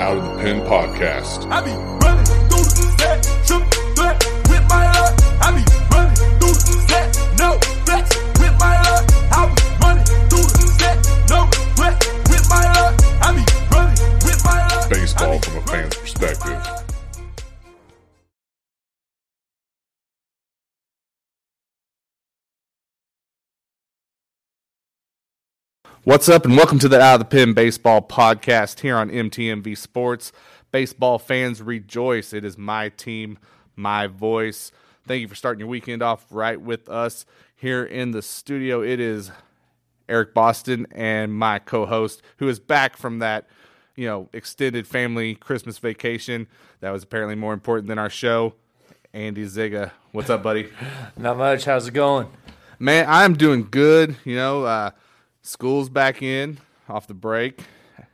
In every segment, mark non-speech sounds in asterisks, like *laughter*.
Out of the Pen podcast. I be running through threat with my luck. I be What's up, and welcome to the Out of the Pen Baseball Podcast here on MTMV Sports. Baseball fans rejoice. It is my team, my voice. Thank you for starting your weekend off right with us here in the studio. It is Eric Boston and my co-host, who is back from that, you know, extended family Christmas vacation. That was apparently more important than our show. Andy Ziga, what's up, buddy? *laughs* Not much. How's it going? Man, I'm doing good. You know, uh, school's back in off the break,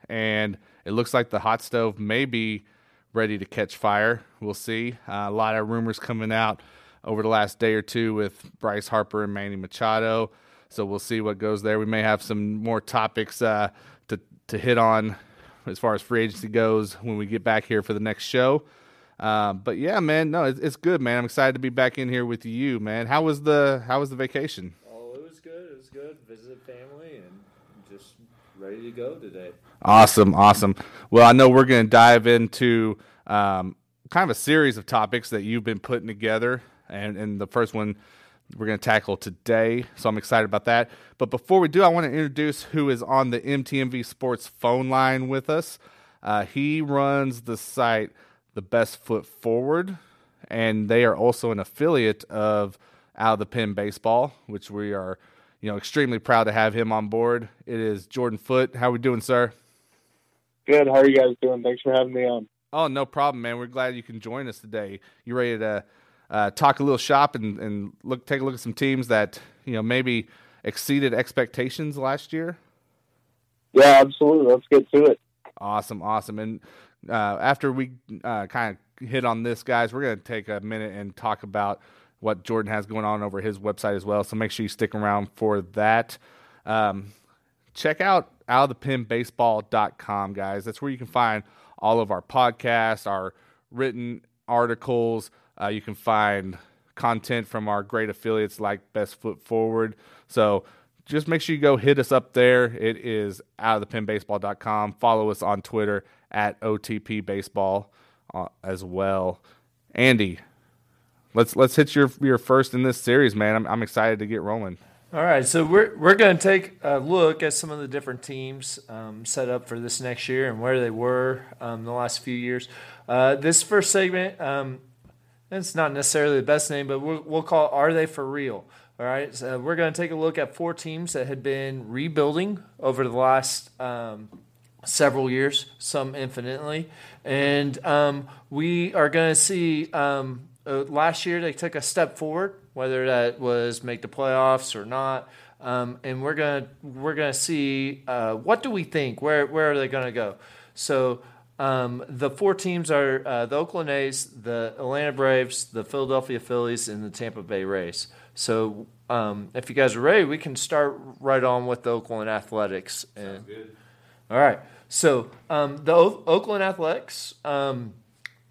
and it looks like the hot stove may be ready to catch fire. We'll see. Uh, a lot of rumors coming out over the last day or two with Bryce Harper and Manny Machado. So we'll see what goes there. We may have some more topics uh, to to hit on as far as free agency goes when we get back here for the next show. Uh, but yeah, man, no, it's, it's good, man. I'm excited to be back in here with you, man. How was the How was the vacation? Oh, it was good. It was good. Visit family and just ready to go today. Awesome, awesome. Well, I know we're going to dive into um, kind of a series of topics that you've been putting together, and, and the first one we're going to tackle today. So I'm excited about that. But before we do, I want to introduce who is on the MTMV Sports phone line with us. Uh, he runs the site The Best Foot Forward, and they are also an affiliate of Out of the Pen Baseball, which we are, you know, extremely proud to have him on board. It is Jordan Foot. How are we doing, sir? Good. How are you guys doing? Thanks for having me on. Oh, no problem, man. We're glad you can join us today. You ready to uh, talk a little shop and, and look take a look at some teams that you know maybe exceeded expectations last year? Yeah, absolutely. Let's get to it. Awesome, awesome. And uh, after we uh, kind of hit on this, guys, we're going to take a minute and talk about what Jordan has going on over his website as well. So make sure you stick around for that. Um, check out outofthepenbaseball.com, guys. That's where you can find all of our podcasts, our written articles. Uh, you can find content from our great affiliates like Best Foot Forward. So just make sure you go hit us up there. It is outofthepenbaseball.com. Follow us on Twitter at OTP Baseball uh, as well. Andy, let's let's hit your your first in this series, man. I'm I'm excited to get rolling. All right, so we're we're going to take a look at some of the different teams um, set up for this next year and where they were um, the last few years. Uh, this first segment, um, it's not necessarily the best name, but we'll, we'll call it "Are They for Real?" All right, so we're going to take a look at four teams that had been rebuilding over the last um, several years, some infinitely, and um, we are going to see. Um, uh, last year they took a step forward, whether that was make the playoffs or not. Um, and we're gonna we're gonna see uh, what do we think? Where where are they gonna go? So um, the four teams are uh, the Oakland A's, the Atlanta Braves, the Philadelphia Phillies, and the Tampa Bay Rays. So um, if you guys are ready, we can start right on with the Oakland Athletics. And, all right. So um, the o- Oakland Athletics, um,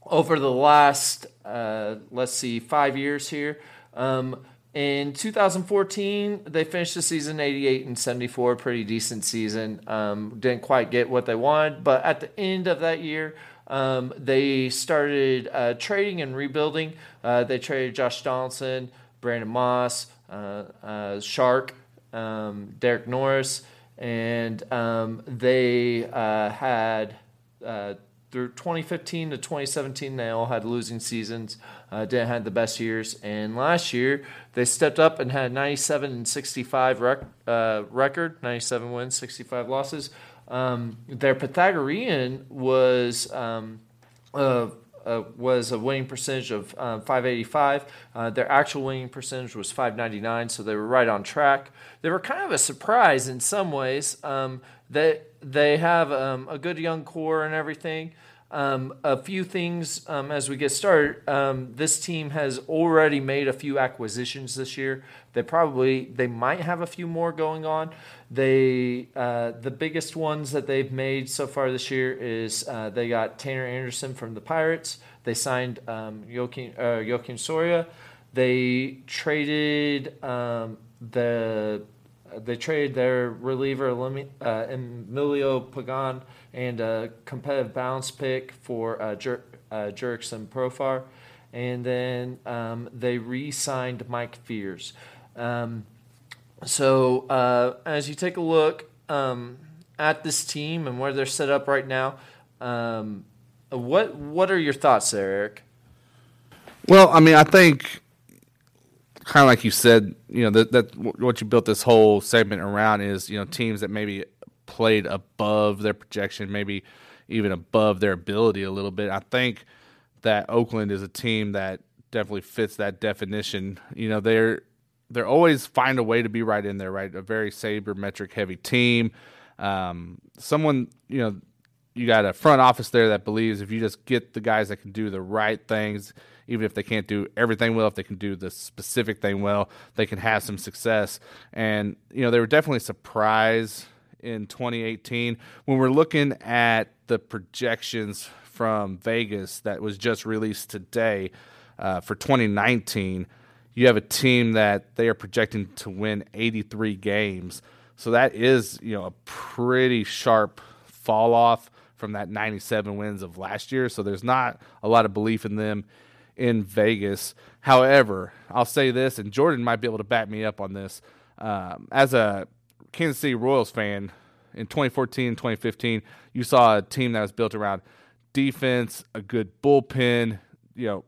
over the last, uh, let's see, five years here. Um, in 2014, they finished the season 88 and 74, pretty decent season. Um, didn't quite get what they wanted, but at the end of that year, um, they started uh, trading and rebuilding. Uh, they traded Josh Donaldson, Brandon Moss, uh, uh, Shark, um, Derek Norris, and um, they uh, had uh, through 2015 to 2017, they all had losing seasons. Uh, didn't have the best years, and last year they stepped up and had 97 and 65 rec- uh, record, 97 wins, 65 losses. Um, their Pythagorean was um, uh, uh, was a winning percentage of uh, 585. Uh, their actual winning percentage was 599, so they were right on track. They were kind of a surprise in some ways. Um, they they have um, a good young core and everything, Um, a few things um, as we get started. Um, this team has already made a few acquisitions this year. They probably they might have a few more going on. They uh, the biggest ones that they've made so far this year is uh, they got Tanner Anderson from the Pirates. They signed um, Joakim, uh, Joakim Soria. They traded um, the they traded their reliever uh, Emilio Pagan and a competitive balance pick for uh, Jer- uh, Jurickson Profar. And then um, they re signed Mike Fiers. Um, so uh, as you take a look um, at this team and where they're set up right now, um, what what are your thoughts there, Eric? Well, I mean, I think kind of like you said, you know, that, that what you built this whole segment around is, you know, teams that maybe played above their projection, maybe even above their ability a little bit. I think that Oakland is a team that definitely fits that definition. You know, they're they're always find a way to be right in there, right? A very sabermetric heavy team. Um, someone, you know, you got a front office there that believes if you just get the guys that can do the right things, even if they can't do everything well, if they can do the specific thing well, they can have some success. And you know, they were definitely surprised in 2018 when we're looking at the projections from Vegas that was just released today uh, for 2019. You have a team that they are projecting to win 83 games. So that is, you know, a pretty sharp fall off from that 97 wins of last year. So there's not a lot of belief in them in Vegas. However, I'll say this, and Jordan might be able to back me up on this. Um, as a Kansas City Royals fan, in 2014, 2015, you saw a team that was built around defense, a good bullpen, you know,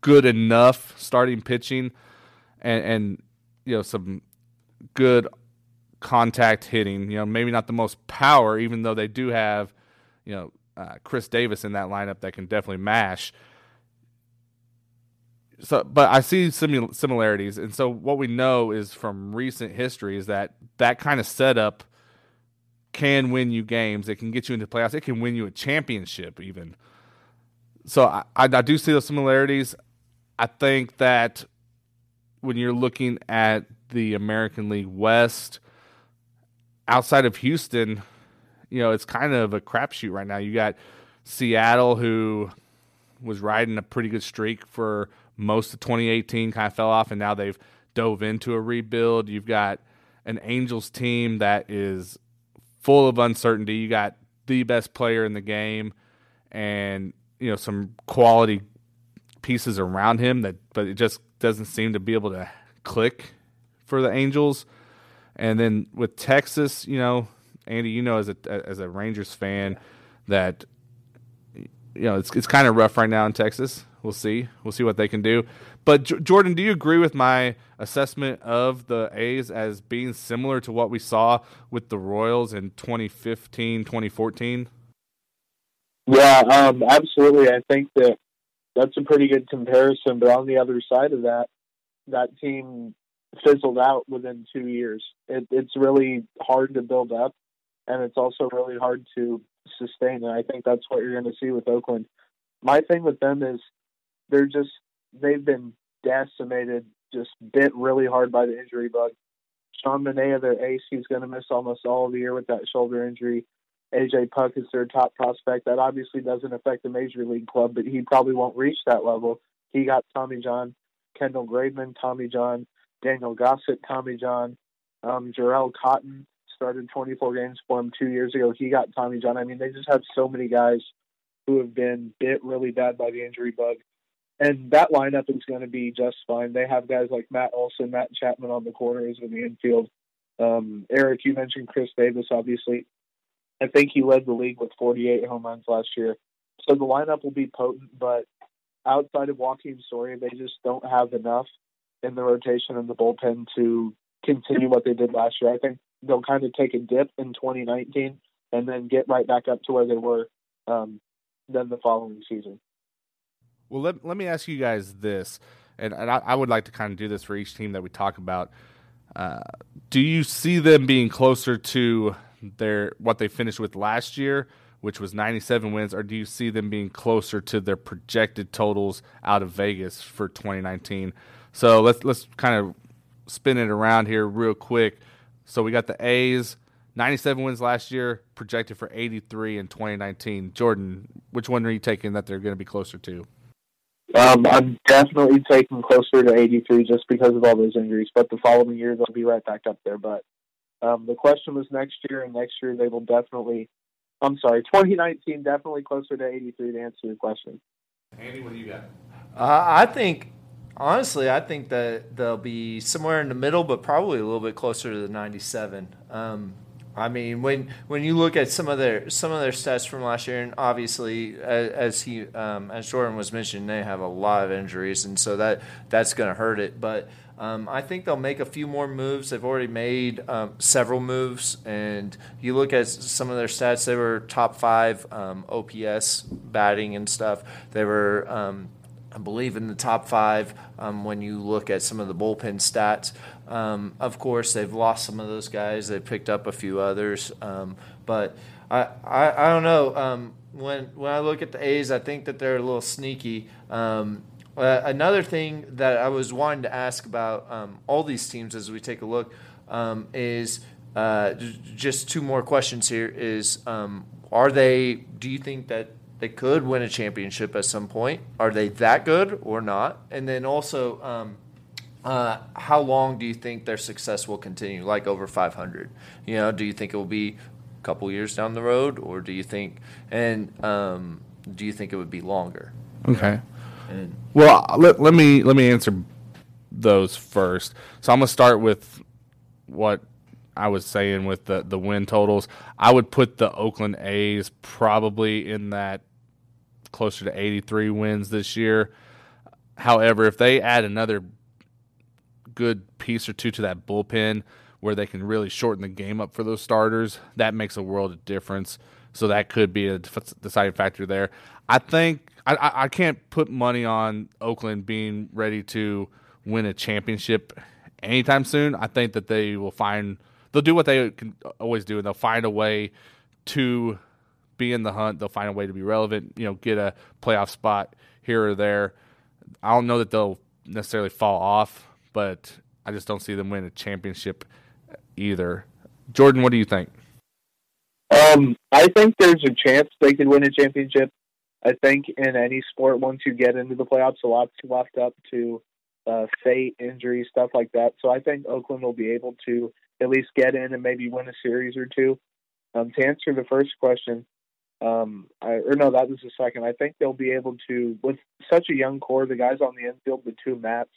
good enough starting pitching, and, and you know some good contact hitting. You know, maybe not the most power, even though they do have, you know, uh, Khris Davis in that lineup that can definitely mash. So, but I see simil- similarities, and so what we know is from recent history is that that kind of setup can win you games. It can get you into playoffs. It can win you a championship, even. So I, I, I do see those similarities. I think that when you're looking at the American League West, outside of Houston, you know, it's kind of a crapshoot right now. You got Seattle, who was riding a pretty good streak for most of 2018, kind of fell off, and now they've dove into a rebuild. You've got an Angels team that is full of uncertainty. You got the best player in the game, and you know some quality pieces around him that, but it just doesn't seem to be able to click for the Angels. And then with Texas, you know, Andy, you know, as a as a Rangers fan, that you know it's it's kind of rough right now in Texas. We'll see. We'll see what they can do. But J- Jordan, do you agree with my assessment of the A's as being similar to what we saw with the Royals in 2015, 2014? Yeah, um, absolutely. I think that that's a pretty good comparison. But on the other side of that, that team fizzled out within two years. It, it's really hard to build up, and it's also really hard to sustain. And I think that's what you're going to see with Oakland. My thing with them is they're just they've been decimated, just bit really hard by the injury bug. Sean Manaea, their ace, he's going to miss almost all of the year with that shoulder injury. AJ Puk is their top prospect. That obviously doesn't affect the major league club, but he probably won't reach that level. He got Tommy John, Kendall Graveman, Tommy John, Daniel Gossett, Tommy John, um, Jharel Cotton started 24 games for him two years ago. He got Tommy John. I mean, they just have so many guys who have been bit really bad by the injury bug and that lineup is going to be just fine. They have guys like Matt Olson, Matt Chapman on the corners in the infield. Um, Eric, you mentioned Khris Davis, obviously. I think he led the league with 48 home runs last year. So the lineup will be potent, but outside of Joakim Soria, they just don't have enough in the rotation and the bullpen to continue what they did last year. I think they'll kind of take a dip in 2019 and then get right back up to where they were um, then the following season. Well, let, let me ask you guys this, and, and I, I, would like to kind of do this for each team that we talk about. Uh, do you see them being closer to their what they finished with last year which was 97 wins, or do you see them being closer to their projected totals out of Vegas for 2019? So let's let's kind of spin it around here real quick. So we got the A's, 97 wins last year, projected for 83 in 2019. Jordan, which one are you taking that they're going to be closer to? Um, I'm definitely taking closer to 83 just because of all those injuries. But the following year they'll be right back up there. But um, the question was next year, and next year they will definitely. I'm sorry, 2019 definitely closer to 83 to answer your question. Andy, what do you got? Uh, I think, honestly, I think that they'll be somewhere in the middle, but probably a little bit closer to the 97. Um, I mean, when when you look at some of their some of their stats from last year, and obviously, as, as he um, as Jordan was mentioning, they have a lot of injuries, and so that that's going to hurt it. But um, I think they'll make a few more moves. They've already made um, several moves, and you look at some of their stats. They were top five um, OPS batting and stuff. They were um, I believe in the top five um, when you look at some of the bullpen stats. Um, of course, they've lost some of those guys. They've picked up a few others, um, but I, I, I don't know. Um, when when I look at the A's, I think that they're a little sneaky. Uh, another thing that I was wanting to ask about um, all these teams as we take a look is uh, just two more questions here. Is are they? Do you think that they could win a championship at some point. Are they that good or not? And then also, um, uh, how long do you think their success will continue? Like over 500? You know, do you think it will be a couple years down the road, or do you think and um, do you think it would be longer? Okay. And, well, let, let me let me answer those first. So I'm gonna start with what I was saying with the the win totals. I would put the Oakland A's probably in that closer to 83 wins this year. However, if they add another good piece or two to that bullpen where they can really shorten the game up for those starters, that makes a world of difference. So that could be a deciding factor there. I think I, I can't put money on Oakland being ready to win a championship anytime soon. I think that they will find they'll do what they can always do, and they'll find a way to be in the hunt. They'll find a way to be relevant. You know, get a playoff spot here or there. I don't know that they'll necessarily fall off, but I just don't see them win a championship either. Jordan, what do you think? Um, I think there's a chance they could win a championship. I think in any sport, once you get into the playoffs, a lot's left up to uh, fate, injury, stuff like that. So I think Oakland will be able to at least get in and maybe win a series or two. Um, to answer the first question, um, I, or no, that was the second. I think they'll be able to, with such a young core, the guys on the infield, the two Matts,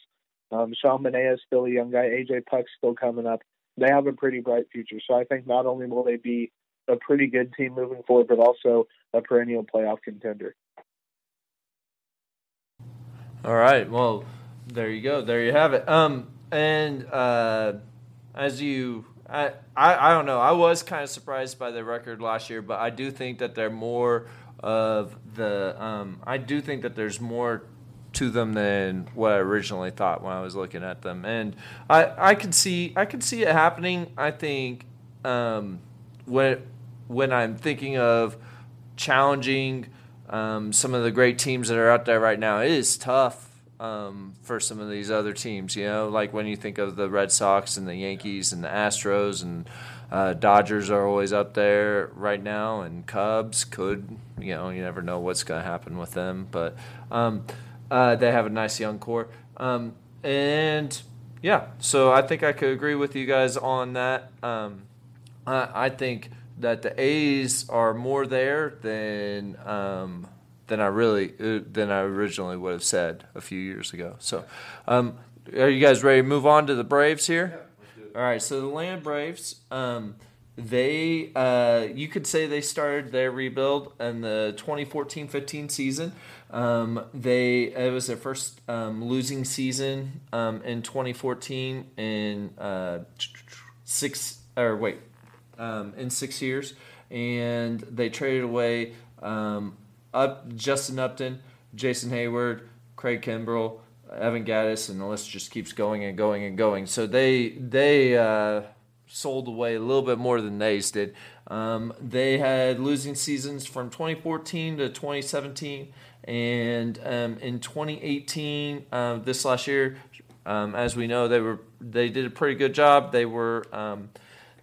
um, Sean Manaea is still a young guy, AJ Puk's still coming up. They have a pretty bright future. So I think not only will they be a pretty good team moving forward, but also a perennial playoff contender. All right. Well, there you go. There you have it. Um, and uh, as you I, I, don't know. I was kind of surprised by the record last year, but I do think that they're more of the. Um, I do think that there's more to them than what I originally thought when I was looking at them, and I I could see I could see it happening. I think um, when when I'm thinking of challenging um, some of the great teams that are out there right now, it is tough um, for some of these other teams. You know, like when you think of the Red Sox and the Yankees and the Astros and uh, Dodgers are always up there right now, and Cubs could. You know, you never know what's going to happen with them, but um, uh, they have a nice young core. Um, and yeah, so I think I could agree with you guys on that. Um, I, I think that the A's are more there than um, than I really uh, than I originally would have said a few years ago. So, um, are you guys ready to move on to the Braves here? All right. So the Atlanta Braves, um, they uh, you could say they started their rebuild in the 2014-15 season. Um, they it was their first um, losing season um, in 2014 in uh, six or wait um, in six years, and they traded away. Um, up Justin Upton, Jason Heyward, Craig Kimbrel, Evan Gattis, and the list just keeps going and going and going. So they they uh, sold away a little bit more than they did. Um, they had losing seasons from 2014 to 2017, and um, in 2018, uh, this last year, um, as we know, they were they did a pretty good job. They were um,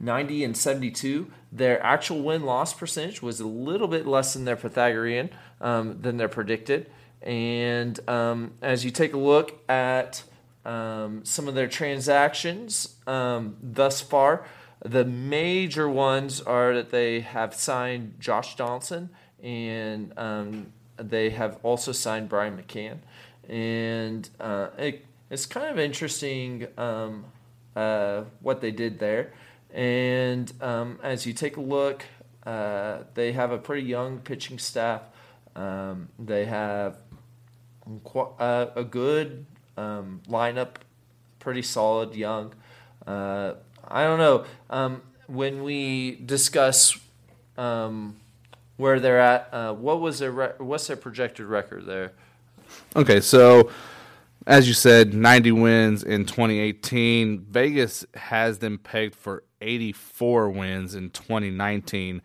90 and 72. Their actual win loss percentage was a little bit less than their Pythagorean um, than their predicted. And um, as you take a look at um, some of their transactions um, thus far, the major ones are that they have signed Josh Johnson and um, they have also signed Brian McCann. And uh, it, it's kind of interesting um, uh, what they did there. And um, as you take a look, uh, they have a pretty young pitching staff. Um, they have uh, a good um, lineup, pretty solid, young. Uh, I don't know. Um, when we discuss um, where they're at, uh, what was their re- what's their projected record there? Okay, so as you said, 90 wins in 2018. Vegas has them pegged for 84 wins in 2019.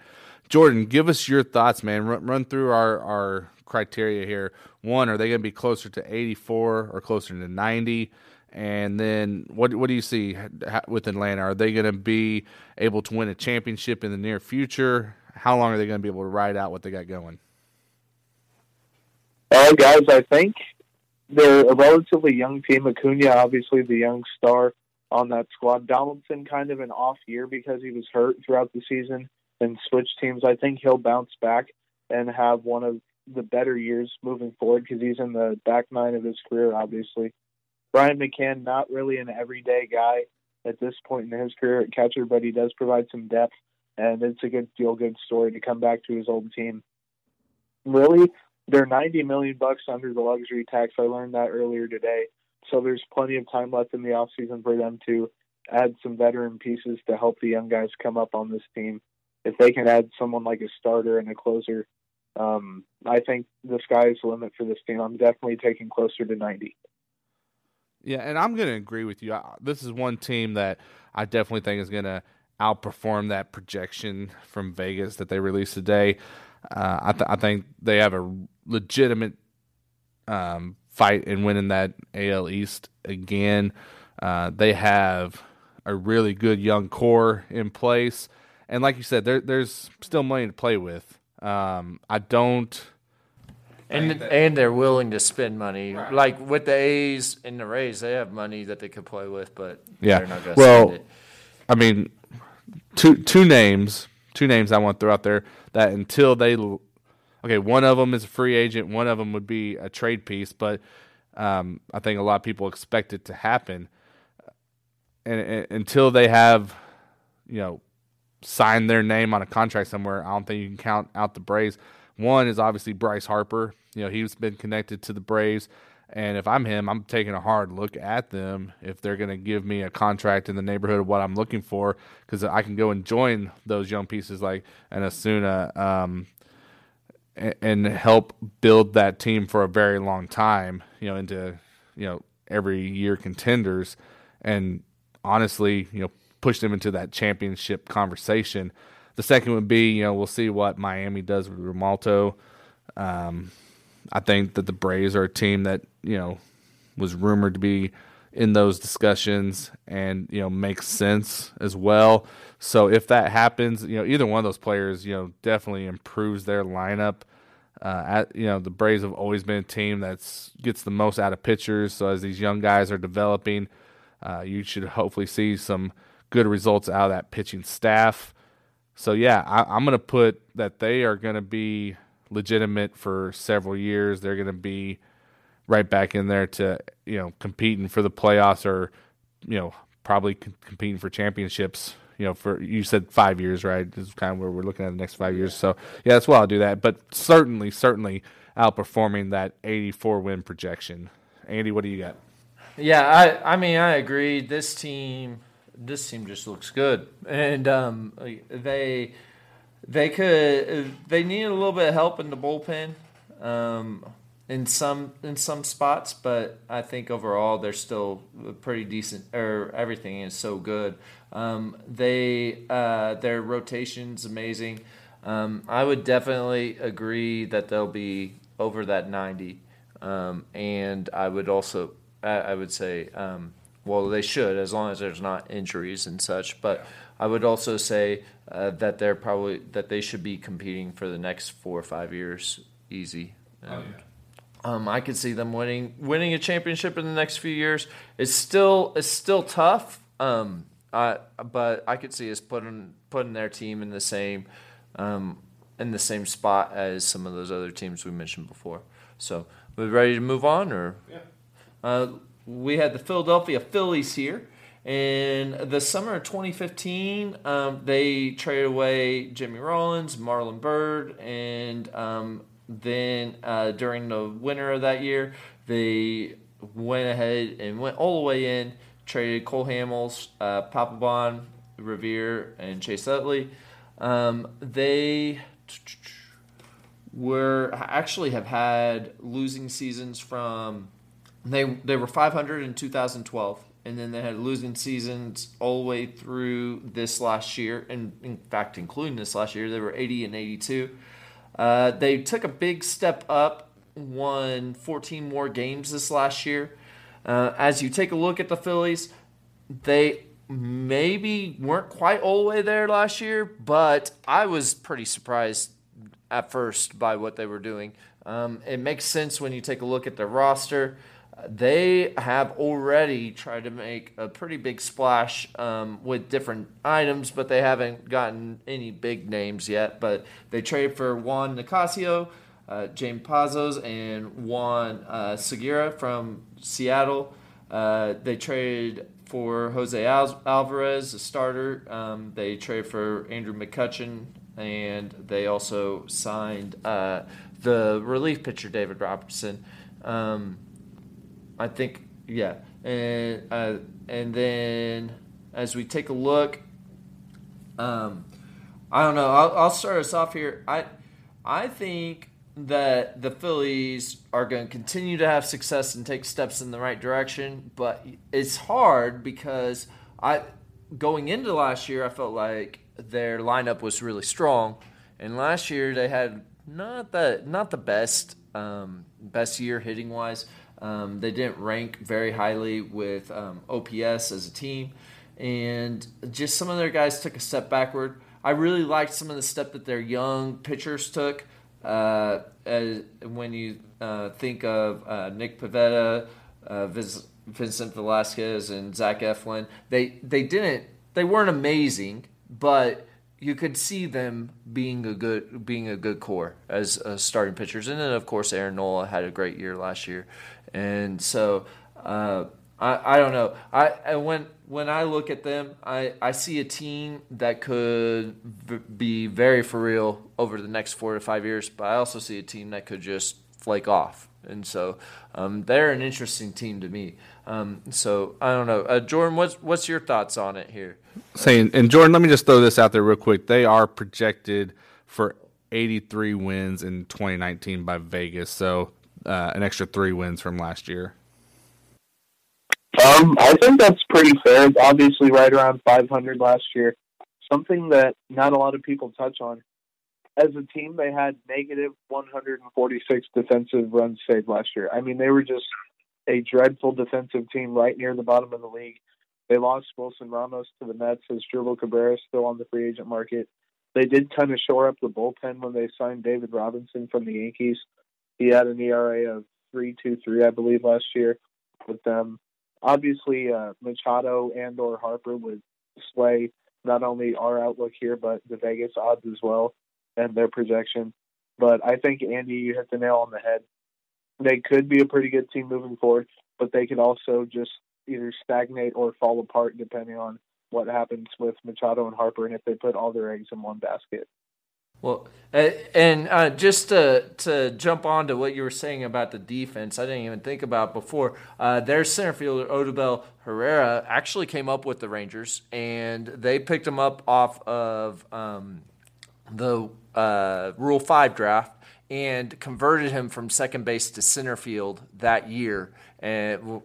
Jordan, give us your thoughts, man. Run, run through our, our criteria here. One, are they going to be closer to 84 or closer to 90? And then what what do you see with Atlanta? Are they going to be able to win a championship in the near future? How long are they going to be able to ride out what they got going? Well, guys, I think they're a relatively young team. Acuna, obviously the young star on that squad. Donaldson, kind of an off year because he was hurt throughout the season and switched teams. I think he'll bounce back and have one of the better years moving forward because he's in the back nine of his career, obviously. Brian McCann, not really an everyday guy at this point in his career at catcher, but he does provide some depth, and it's a good feel good story to come back to his old team. Really, they're 90 million bucks under the luxury tax. I learned that earlier today. So there's plenty of time left in the off season for them to add some veteran pieces to help the young guys come up on this team. If they can add someone like a starter and a closer, um, I think the sky is the limit for this team. I'm definitely taking closer to 90. Yeah, and I'm going to agree with you. This is one team that I definitely think is going to outperform that projection from Vegas that they released today. Uh, I, th- I, think they have a legitimate um, fight in winning that AL East again. Uh, they have a really good young core in place, and like you said, there, there's still money to play with. Um, I don't. And and they're willing to spend money. Right. Like with the A's and the Rays, they have money that they could play with, but yeah. well, I mean, two two names, two names I want to throw out there that until they, okay, one of them is a free agent, one of them would be a trade piece, but um, I think a lot of people expect it to happen, and, and until they have, you know, signed their name on a contract somewhere, I don't think you can count out the Braves. One is obviously Bryce Harper. You know, he's been connected to the Braves. And if I'm him, I'm taking a hard look at them if they're going to give me a contract in the neighborhood of what I'm looking for, because I can go and join those young pieces like an Acuna, um, and, help build that team for a very long time, you know, into, you know, every year contenders. And honestly, you know, push them into that championship conversation. The second would be, you know, we'll see what Miami does with Realmuto. Um, I think that the Braves are a team that you know was rumored to be in those discussions and you know makes sense as well. So if that happens, you know either one of those players, you know, definitely improves their lineup. Uh, at, you know the Braves have always been a team that gets the most out of pitchers. So as these young guys are developing, uh, you should hopefully see some good results out of that pitching staff. So yeah, I, am going to put that they are going to be legitimate for several years. They're going to be right back in there to you know competing for the playoffs or you know probably competing for championships. You know, for you said five years, right? This is kind of where we're looking at the next five years. So yeah, that's why I'll do that. But certainly, certainly outperforming that 84 win projection. Andy, what do you got? Yeah, I I mean I agree. This team this team just looks good, and um, they they could they need a little bit of help in the bullpen. Um, in some in some spots, but I think overall they're still pretty decent. Or everything is so good. Um, they uh, their rotation's amazing. Um, I would definitely agree that they'll be over that ninety, um, and I would also I, I would say um, well they should as long as there's not injuries and such, but. I would also say uh, that they're probably that they should be competing for the next four or five years easy. Oh, And, um, I could see them winning winning a championship in the next few years. It's still it's still tough, um, I, but I could see us putting putting their team in the same um, in the same spot as some of those other teams we mentioned before. So, we ready to move on, or Yeah. uh, we had the Philadelphia Phillies here. In the summer of 2015, um, they traded away Jimmy Rollins, Marlon Byrd, and um, then uh, during the winter of that year, they went ahead and went all the way in, traded Cole Hamels, uh, Papelbon, Revere, and Chase Utley. Um, they were actually have had losing seasons from they they were 500 in 2012 and then they had losing seasons all the way through this last year and in fact including this last year they were 80 and 82 uh, they took a big step up won 14 more games this last year uh, as you take a look at the phillies they maybe weren't quite all the way there last year but i was pretty surprised at first by what they were doing. Um, it makes sense when you take a look at their roster. They have already tried to make a pretty big splash um, with different items, but they haven't gotten any big names yet. But they traded for Juan Nicasio, uh, James Pazos, and Juan uh, Segura from Seattle. Uh, they traded for Jose Al- Alvarez, a starter. Um, they traded for Andrew McCutcheon, and they also signed uh, the relief pitcher David Robertson. Um, I think, yeah, and uh, and then as we take a look, um, I don't know. I'll, I'll start us off here. I I think that the Phillies are going to continue to have success and take steps in the right direction, but it's hard because I going into last year I felt like their lineup was really strong, and last year they had not the not the best um, best year hitting wise. Um, they didn't rank very highly with um, OPS as a team, and just some of their guys took a step backward. I really liked some of the step that their young pitchers took. Uh, as, when you uh, think of uh, Nick Pivetta, uh, Vincent Velasquez, and Zach Eflin, they they didn't they weren't amazing, but you could see them being a good being a good core as uh, starting pitchers. And then of course Aaron Nola had a great year last year, and so uh, I I don't know I, I when when I look at them I, I see a team that could v- be very for real over the next four to five years, but I also see a team that could just flake off. And so um, they're an interesting team to me. Um, so I don't know, uh, Jordan. What's what's your thoughts on it here? saying, and Jordan, let me just throw this out there real quick. They are projected for 83 wins in 2019 by Vegas, so uh, an extra three wins from last year. Um, I think that's pretty fair. It's obviously right around 500 last year. Something that not a lot of people touch on. As a team, they had negative 146 defensive runs saved last year. I mean, they were just a dreadful defensive team right near the bottom of the league. They lost Wilson Ramos to the Mets Asdrubal Cabrera still on the free agent market. They did kind of shore up the bullpen when they signed David Robinson from the Yankees. He had an ERA of 3.23, I believe, last year with them. Obviously, uh, Machado and or Harper would sway not only our outlook here, but the Vegas odds as well and their projection. But I think, Andy, you hit the nail on the head. They could be a pretty good team moving forward, but they could also just either stagnate or fall apart depending on what happens with Machado and Harper and if they put all their eggs in one basket. Well, and uh, just to to jump on to what you were saying about the defense, I didn't even think about before. Uh, their center fielder Odubel Herrera actually came up with the Rangers, and they picked him up off of um, the uh, Rule Five draft, and converted him from second base to center field that year. And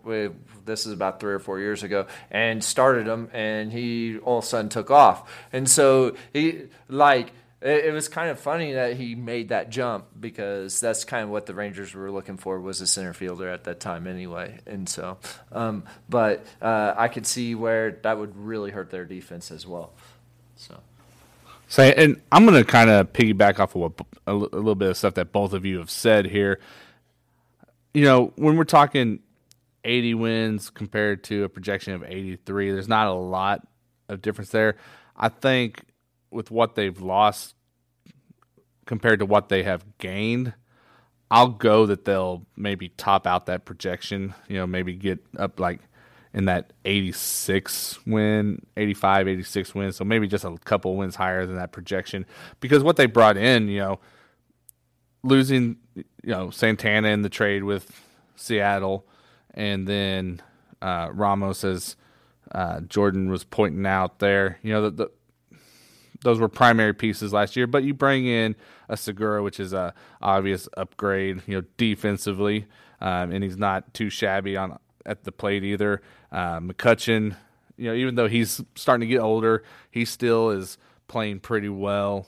this is about three or four years ago, and started him, and he all of a sudden took off. And so he like it, it was kind of funny that he made that jump because that's kind of what the Rangers were looking for was a center fielder at that time anyway. And so, um, but uh, I could see where that would really hurt their defense as well. So. Say, and I'm going to kind of piggyback off of what a little bit of stuff that both of you have said here. You know, when we're talking 80 wins compared to a projection of 83, there's not a lot of difference there. I think with what they've lost compared to what they have gained, I'll go that they'll maybe top out that projection, you know, maybe get up like in that 86 win, 85, 86 win. So maybe just a couple wins higher than that projection because what they brought in, you know, losing, you know, Santana in the trade with Seattle and then uh, Ramos as uh, Jordan was pointing out there, you know, the, the those were primary pieces last year. But you bring in a Segura, which is a obvious upgrade, you know, defensively, um, and he's not too shabby on at the plate either. Uh, McCutcheon, you know, even though he's starting to get older, he still is playing pretty well.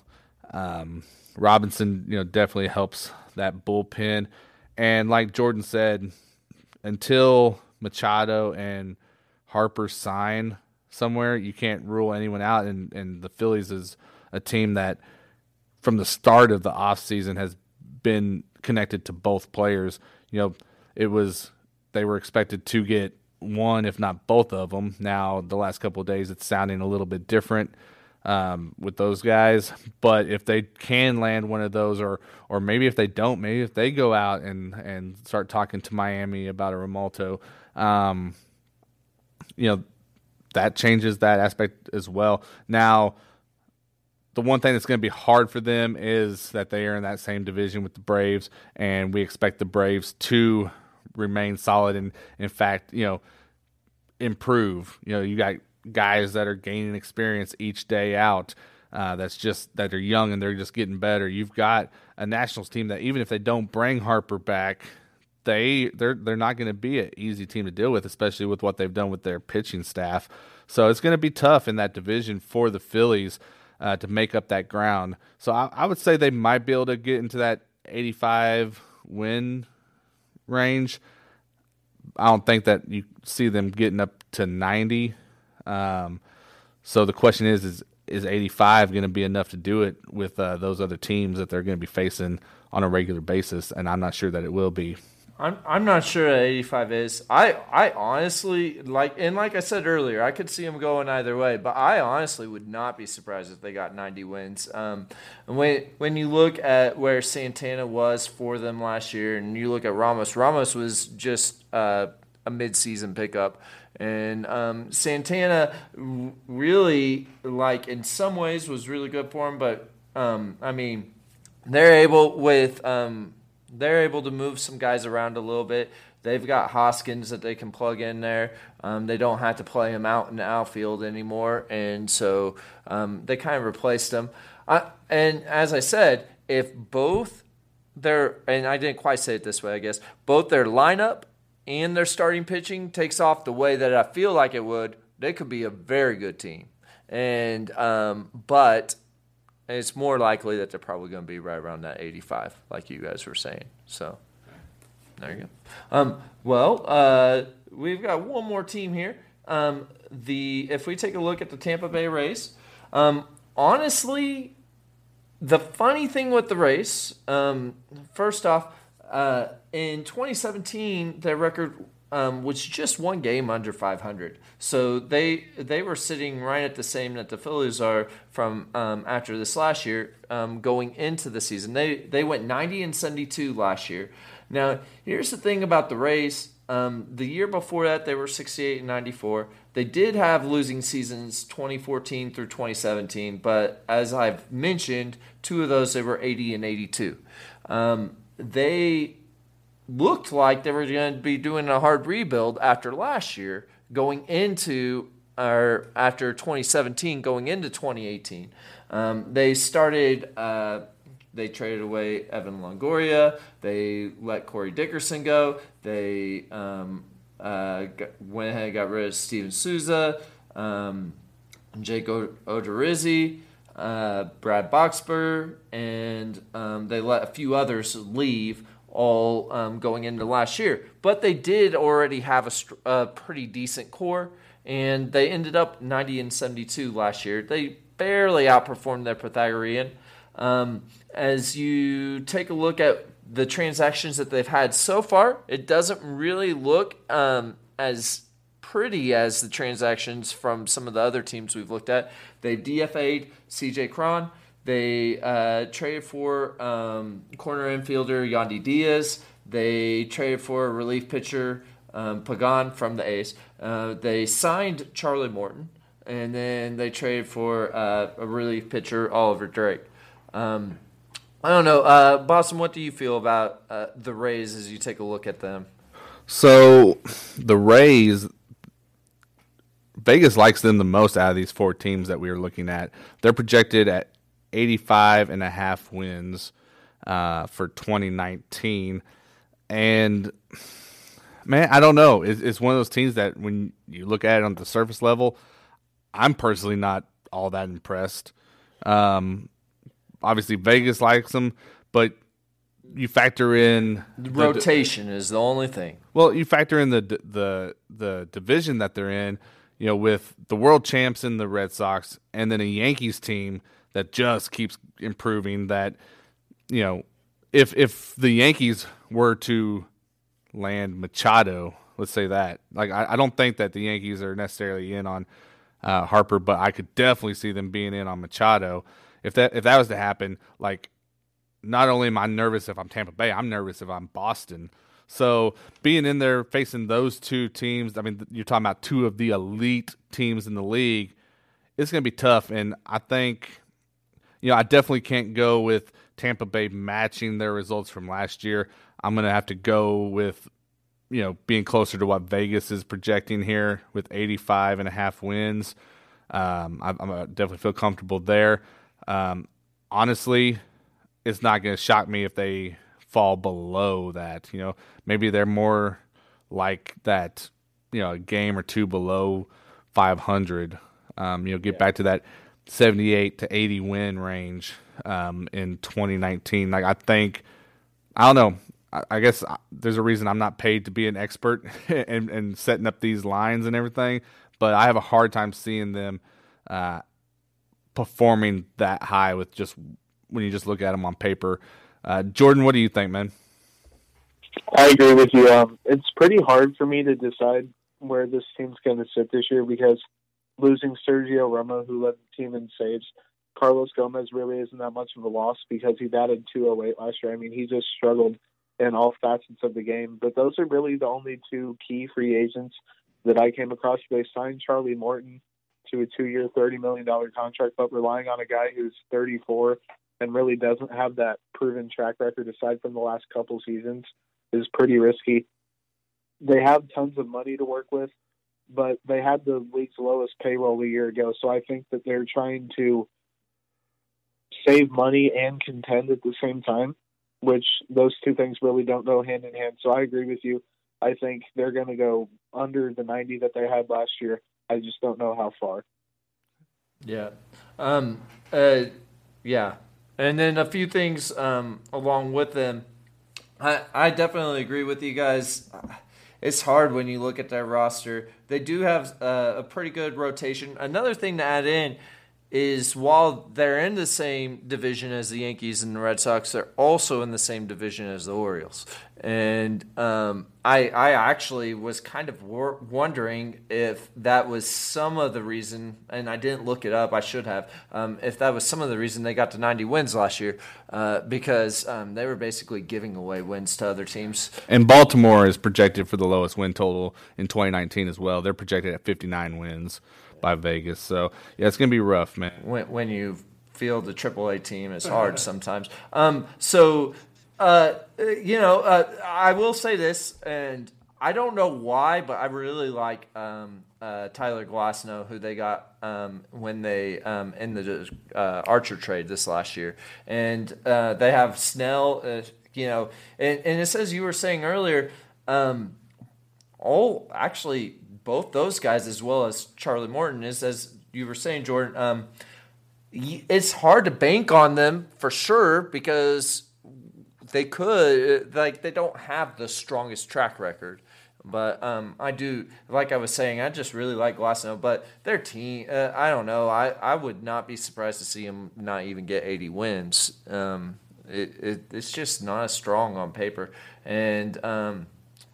Um, Robinson, you know, definitely helps that bullpen, and like Jordan said, until Machado and Harper sign somewhere, you can't rule anyone out. And, and the Phillies is a team that, from the start of the offseason, has been connected to both players. You know, it was they were expected to get one, if not both of them. Now, the last couple of days, it's sounding a little bit different um, with those guys. But if they can land one of those, or or maybe if they don't, maybe if they go out and and start talking to Miami about a Realmuto, um, you know, that changes that aspect as well. Now, the one thing that's going to be hard for them is that they are in that same division with the Braves, and we expect the Braves to remain solid and, in fact, you know, improve. You know, you got guys that are gaining experience each day out. Uh, that's just that they're young and they're just getting better. You've got a Nationals team that even if they don't bring Harper back, they they're they're not going to be an easy team to deal with, especially with what they've done with their pitching staff. So it's going to be tough in that division for the Phillies uh, to make up that ground. So I, I would say they might be able to get into that 85 win range. I don't think that you see them getting up to 90. Um, so the question is, is is 85 going to be enough to do it with uh, those other teams that they're going to be facing on a regular basis? And I'm not sure that it will be. I'm I'm not sure that 85 is. I I honestly like and like I said earlier, I could see them going either way, but I honestly would not be surprised if they got 90 wins. Um, and when when you look at where Santana was for them last year, and you look at Ramos, Ramos was just uh, a midseason pickup, and um, Santana really like in some ways was really good for him, but um, I mean they're able with. Um, they're able to move some guys around a little bit. They've got Hoskins that they can plug in there. Um, they don't have to play him out in the outfield anymore, and so um, they kind of replaced him. I, and as I said, if both their and I didn't quite say it this way, I guess both their lineup and their starting pitching takes off the way that I feel like it would, they could be a very good team. And um, but and it's more likely that they're probably going to be right around that 85, like you guys were saying. So there you go. Um, well, uh, we've got one more team here. Um, the if we take a look at the Tampa Bay Rays, um, honestly, the funny thing with the Rays, um, first off, uh, in 2017, their record um, was just one game under 500. So they they were sitting right at the same that the Phillies are from um, after this last year um, going into the season. They they went 90 and 72 last year. Now here's the thing about the Rays. Um, the year before that, they were 68 and 94. They did have losing seasons 2014 through 2017, but as I've mentioned, two of those they were 80 and 82. Um, they looked like they were going to be doing a hard rebuild after last year, going into or after 2017, going into 2018. Um, they started uh, they traded away Evan Longoria. They let Corey Dickerson go. They um, uh, got, went ahead and got rid of Steven Souza, um, Jake Odorizzi, uh, Brad Boxber, and um, they let a few others leave all um, going into last year. But they did already have a, a pretty decent core, and they ended up 90 and 72 last year. They barely outperformed their Pythagorean. Um, as you take a look at the transactions that they've had so far, it doesn't really look um, as pretty as the transactions from some of the other teams we've looked at. They DFA'd CJ Cron. They uh, traded for um, corner infielder Yandy Diaz. They traded for a relief pitcher um, Pagan from the A's. Uh, they signed Charlie Morton, and then they traded for uh, a relief pitcher Oliver Drake. Um, I don't know, uh, Boston. What do you feel about uh, the Rays as you take a look at them? So the Rays, Vegas likes them the most out of these four teams that we are looking at. They're projected at 85 and a half wins uh, for 2019. And man, I don't know. It's, it's one of those teams that when you look at it on the surface level, I'm personally not all that impressed. Um, obviously, Vegas likes them, but you factor in the- Rotation is the only thing. well, you factor in the the the division that they're in, you know, with the world champs in the Red Sox, and then a Yankees team that just keeps improving. That you know, if if the Yankees were to land Machado, let's say that, like I, I don't think that the Yankees are necessarily in on uh, Harper, but I could definitely see them being in on Machado. If that if that was to happen, like not only am I nervous if I'm Tampa Bay, I'm nervous if I'm Boston. So being in there facing those two teams, I mean, you're talking about two of the elite teams in the league. It's going to be tough, and I think, you know, I definitely can't go with Tampa Bay matching their results from last year. I'm going to have to go with, you know, being closer to what Vegas is projecting here with 85 and a half wins. Um, I, I definitely feel comfortable there. Um, honestly, it's not going to shock me if they fall below that. You know, maybe they're more like that. You know, a game or two below 500. Um, you know, get back to that 78 to 80 win range um, in 2019. Like I think, I don't know. I, I guess I- there's a reason I'm not paid to be an expert *laughs* and, and setting up these lines and everything. But I have a hard time seeing them uh, performing that high with just when you just look at them on paper. Uh, Jordan, what do you think, man? I agree with you. Um, it's pretty hard for me to decide where this team's going to sit this year because losing Sergio Romo, who led the team in saves, Carlos Gomez really isn't that much of a loss because he batted 208 last year. I mean, he just struggled in all facets of the game. But those are really the only two key free agents that I came across. They signed Charlie Morton to a two-year, $30 million contract, but relying on a guy who's 34 and really doesn't have that proven track record aside from the last couple seasons is pretty risky. They have tons of money to work with, but they had the league's lowest payroll a year ago. So I think that they're trying to save money and contend at the same time, which those two things really don't go hand in hand. So I agree with you. I think they're going to go under the 90 that they had last year. I just don't know how far. Yeah. Um, uh, yeah. And then a few things um, along with them. I, I definitely agree with you guys. It's hard when you look at their roster. They do have uh, a pretty good rotation. Another thing to add in is while they're in the same division as the Yankees and the Red Sox, they're also in the same division as the Orioles. And um, I, I actually was kind of wor- wondering if that was some of the reason, and I didn't look it up. I should have. Um, if that was some of the reason they got to 90 wins last year, uh, because um, they were basically giving away wins to other teams. And Baltimore is projected for the lowest win total in 2019 as well. They're projected at 59 wins by Vegas. So yeah, it's gonna be rough, man. when, when you field the AAA team is hard *laughs* sometimes. Um, so, uh, you know, uh, I will say this, and I don't know why, but I really like um, uh, Tyler Glasnow, who they got um, when they um, in the uh, Archer trade this last year, and uh, they have Snell. Uh, you know, and, and it says you were saying earlier, um, all actually both those guys as well as Charlie Morton is as you were saying, Jordan. Um, it's hard to bank on them for sure because they could like they don't have the strongest track record. But um, I do, like I was saying, I just really like Glasnow. But their team, uh, I don't know. I, I would not be surprised to see them not even get 80 wins. Um, it, it, it's just not as strong on paper. And um,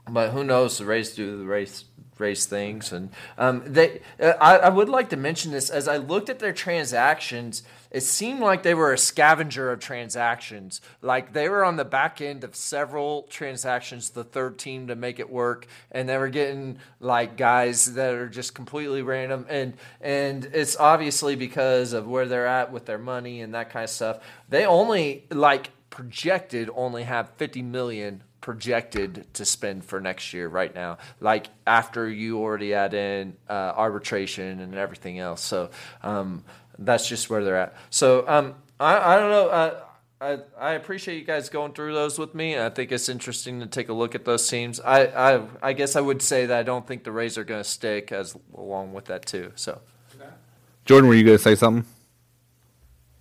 but who knows? The Rays do the Rays Rays things, and um, they. Uh, I, I would like to mention this as I looked at their transactions. It seemed like they were a scavenger of transactions. Like they were on the back end of several transactions, the third team to make it work, and they were getting like guys that are just completely random. And and it's obviously because of where they're at with their money and that kind of stuff. They only like projected only have 50 million projected to spend for next year right now like after you already add in uh, arbitration and everything else so um, that's just where they're at so um, I, I don't know uh, I, I appreciate you guys going through those with me. I think it's interesting to take a look at those teams. I, I, I guess I would say that I don't think the Rays are going to stick as along with that too. So, Jordan, were you going to say something?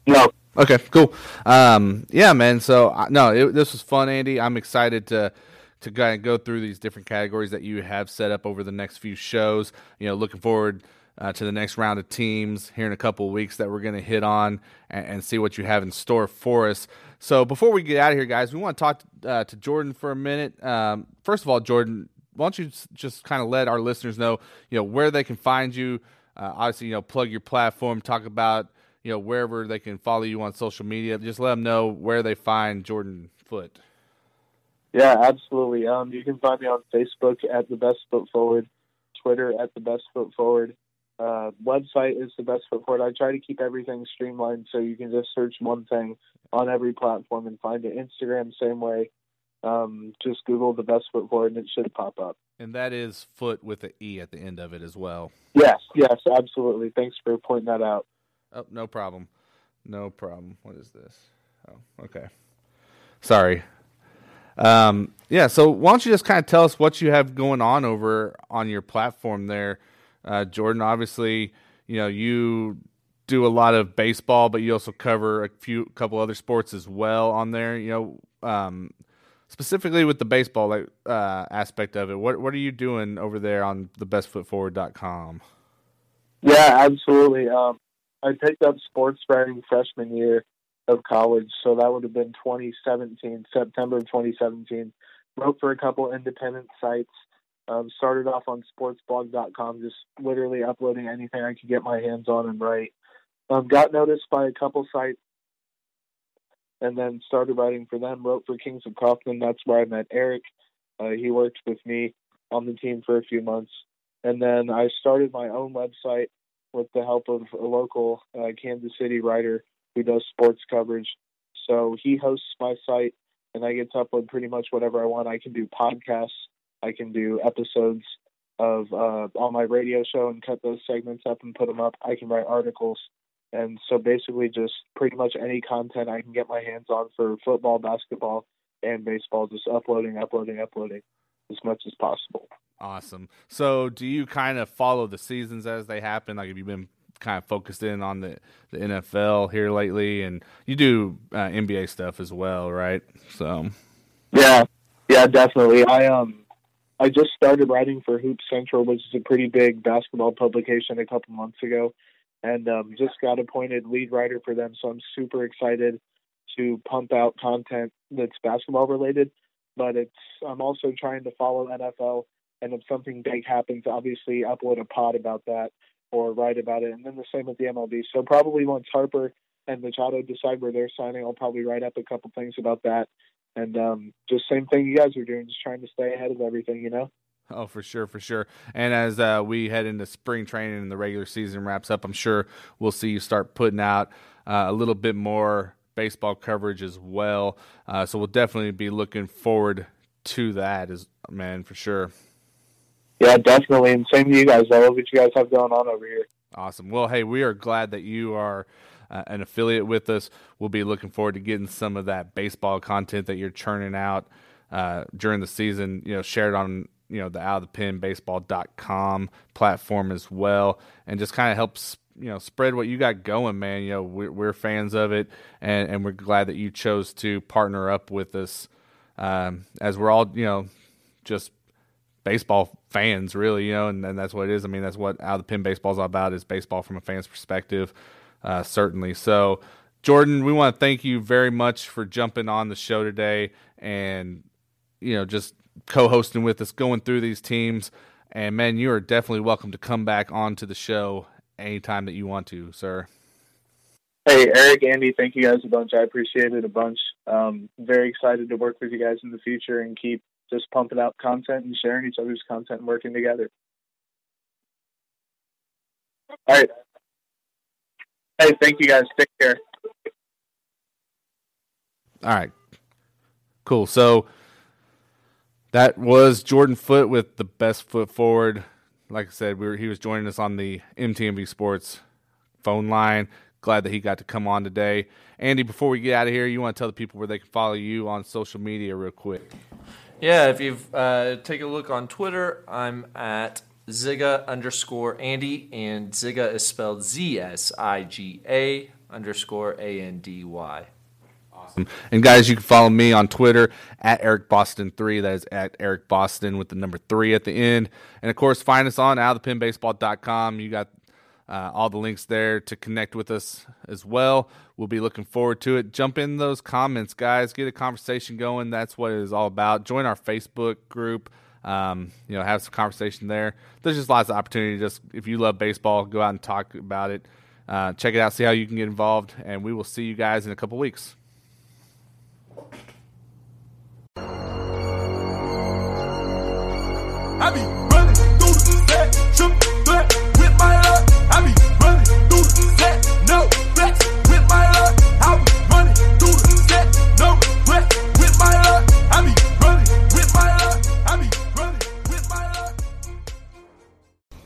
No. Okay, cool. Um, yeah, man. So no, it, this was fun, Andy. I'm excited to to kind of go through these different categories that you have set up over the next few shows. You know, looking forward uh, to the next round of teams here in a couple of weeks that we're going to hit on and, and, see what you have in store for us. So before we get out of here, guys, we want to talk uh, to Jordan for a minute. Um, first of all, Jordan, why don't you just kind of let our listeners know, you know, where they can find you? Uh, obviously, you know, plug your platform, talk about you know wherever they can follow you on social media. Just let them know where they find Jordan Foote. Yeah, absolutely. Um, you can find me on Facebook at the Best Foot Forward, Twitter at the Best Foot Forward. Uh, website is the Best Foot Forward. I try to keep everything streamlined so you can just search one thing on every platform and find it. Instagram, same way. Um, just Google the Best Foot Forward and it should pop up. And that is foot with an E at the end of it as well. Yes, yes, absolutely. Thanks for pointing that out. Oh, no problem. No problem. What is this? Oh, okay. Sorry. Um, yeah, so why don't you just kind of tell us what you have going on over on your platform there, uh, Jordan? Obviously, you know you do a lot of baseball, but you also cover a few couple other sports as well on there. You know, um, specifically with the baseball like, uh, aspect of it. What what are you doing over there on the bestfootforward.com? Yeah, absolutely. Um, I picked up sports writing freshman year of college, so that would have been 2017, September of 2017. Wrote for a couple independent sites. Um, started off on sportsblog.com, just literally uploading anything I could get my hands on and write. Um, got noticed by a couple sites, and then started writing for them. Wrote for Kings of Kauffman. That's where I met Eric. Uh, he worked with me on the team for a few months, and then I started my own website with the help of a local uh, Kansas City writer who does sports coverage. So he hosts my site, and I get to upload pretty much whatever I want. I can do podcasts, I can do episodes of uh, on my radio show and cut those segments up and put them up. I can write articles, and so basically just pretty much any content I can get my hands on for football, basketball, and baseball, just uploading, uploading, uploading as much as possible. Awesome. So, do you kind of follow the seasons as they happen? Like, have you been kind of focused in on the, the NFL here lately? And you do uh, NBA stuff as well, right? So, yeah, yeah, definitely. I um, I just started writing for Hoop Central, which is a pretty big basketball publication, a couple months ago, and um, just got appointed lead writer for them. So I'm super excited to pump out content that's basketball related. But it's I'm also trying to follow NFL and if something big happens, obviously upload a pod about that or write about it. And then the same with the MLB. So probably once Harper and Machado decide where they're signing, I'll probably write up a couple things about that. And um, just same thing you guys are doing, just trying to stay ahead of everything, you know? Oh, for sure, for sure. And as uh, we head into spring training and the regular season wraps up, I'm sure we'll see you start putting out uh, a little bit more baseball coverage as well. Uh, so we'll definitely be looking forward to that, as man, for sure. Yeah, definitely. And same to you guys. I love what you guys have going on over here. Awesome. Well, hey, we are glad that you are uh, an affiliate with us. We'll be looking forward to getting some of that baseball content that you're churning out uh, during the season. You know, shared on you know the out of the pen baseball.com platform as well, and just kind of helps you know spread what you got going, man. You know, we're, we're fans of it, and, and we're glad that you chose to partner up with us, um, as we're all you know just baseball fans, really. You know, and, and that's what it is. I mean, that's what of the Pen baseball is all about is baseball from a fan's perspective, uh, certainly. So. Jordan, we want to thank you very much for jumping on the show today and you know just co-hosting with us, going through these teams. And man, you are definitely welcome to come back onto the show anytime that you want to, sir. Hey, Eric, Andy, thank you guys a bunch. I appreciate it a bunch. Um, very excited to work with you guys in the future and keep just pumping out content and sharing each other's content and working together. All right. Hey, thank you guys. Take care. All right. Cool. So that was Jordan Foote with the best foot forward. Like I said, we were, he was joining us on the MTMV Sports phone line. Glad that he got to come on today. Andy, before we get out of here, you want to tell the people where they can follow you on social media real quick? Yeah, if you uh, take a look on Twitter, I'm at Zsiga underscore Andy, and Zsiga is spelled Z S I G A underscore A N D Y. Awesome. And guys, you can follow me on Twitter at Eric Boston three. That is at Eric Boston with the number three at the end. And of course, find us on outofthepenbaseball.com. You got uh, all the links there to connect with us as well. We'll be looking forward to it. Jump in those comments, guys. Get a conversation going. That's what it is all about. Join our Facebook group. Um, you know, have some conversation there. There's just lots of opportunity. Just if you love baseball, go out and talk about it. Uh, check it out. See how you can get involved. And we will see you guys in a couple weeks. I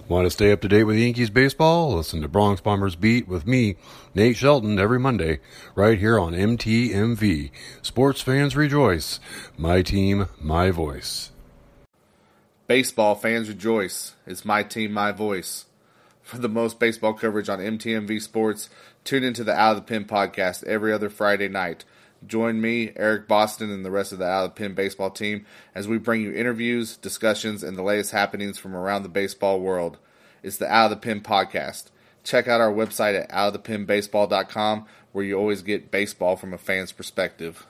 Want to stay up to date with Yankees baseball? Listen to Bronx Bombers Beat with me, Nate Shelton, every Monday, right here on MTMV. Sports fans rejoice. My team, my voice. Baseball fans rejoice. It's my team, my voice. For the most baseball coverage on MTMV Sports, tune into the Out of the Pen podcast every other Friday night. Join me, Eric Boston, and the rest of the Out of the Pen baseball team as we bring you interviews, discussions, and the latest happenings from around the baseball world. It's the Out of the Pen podcast. Check out our website at outofthepenbaseball.com where you always get baseball from a fan's perspective.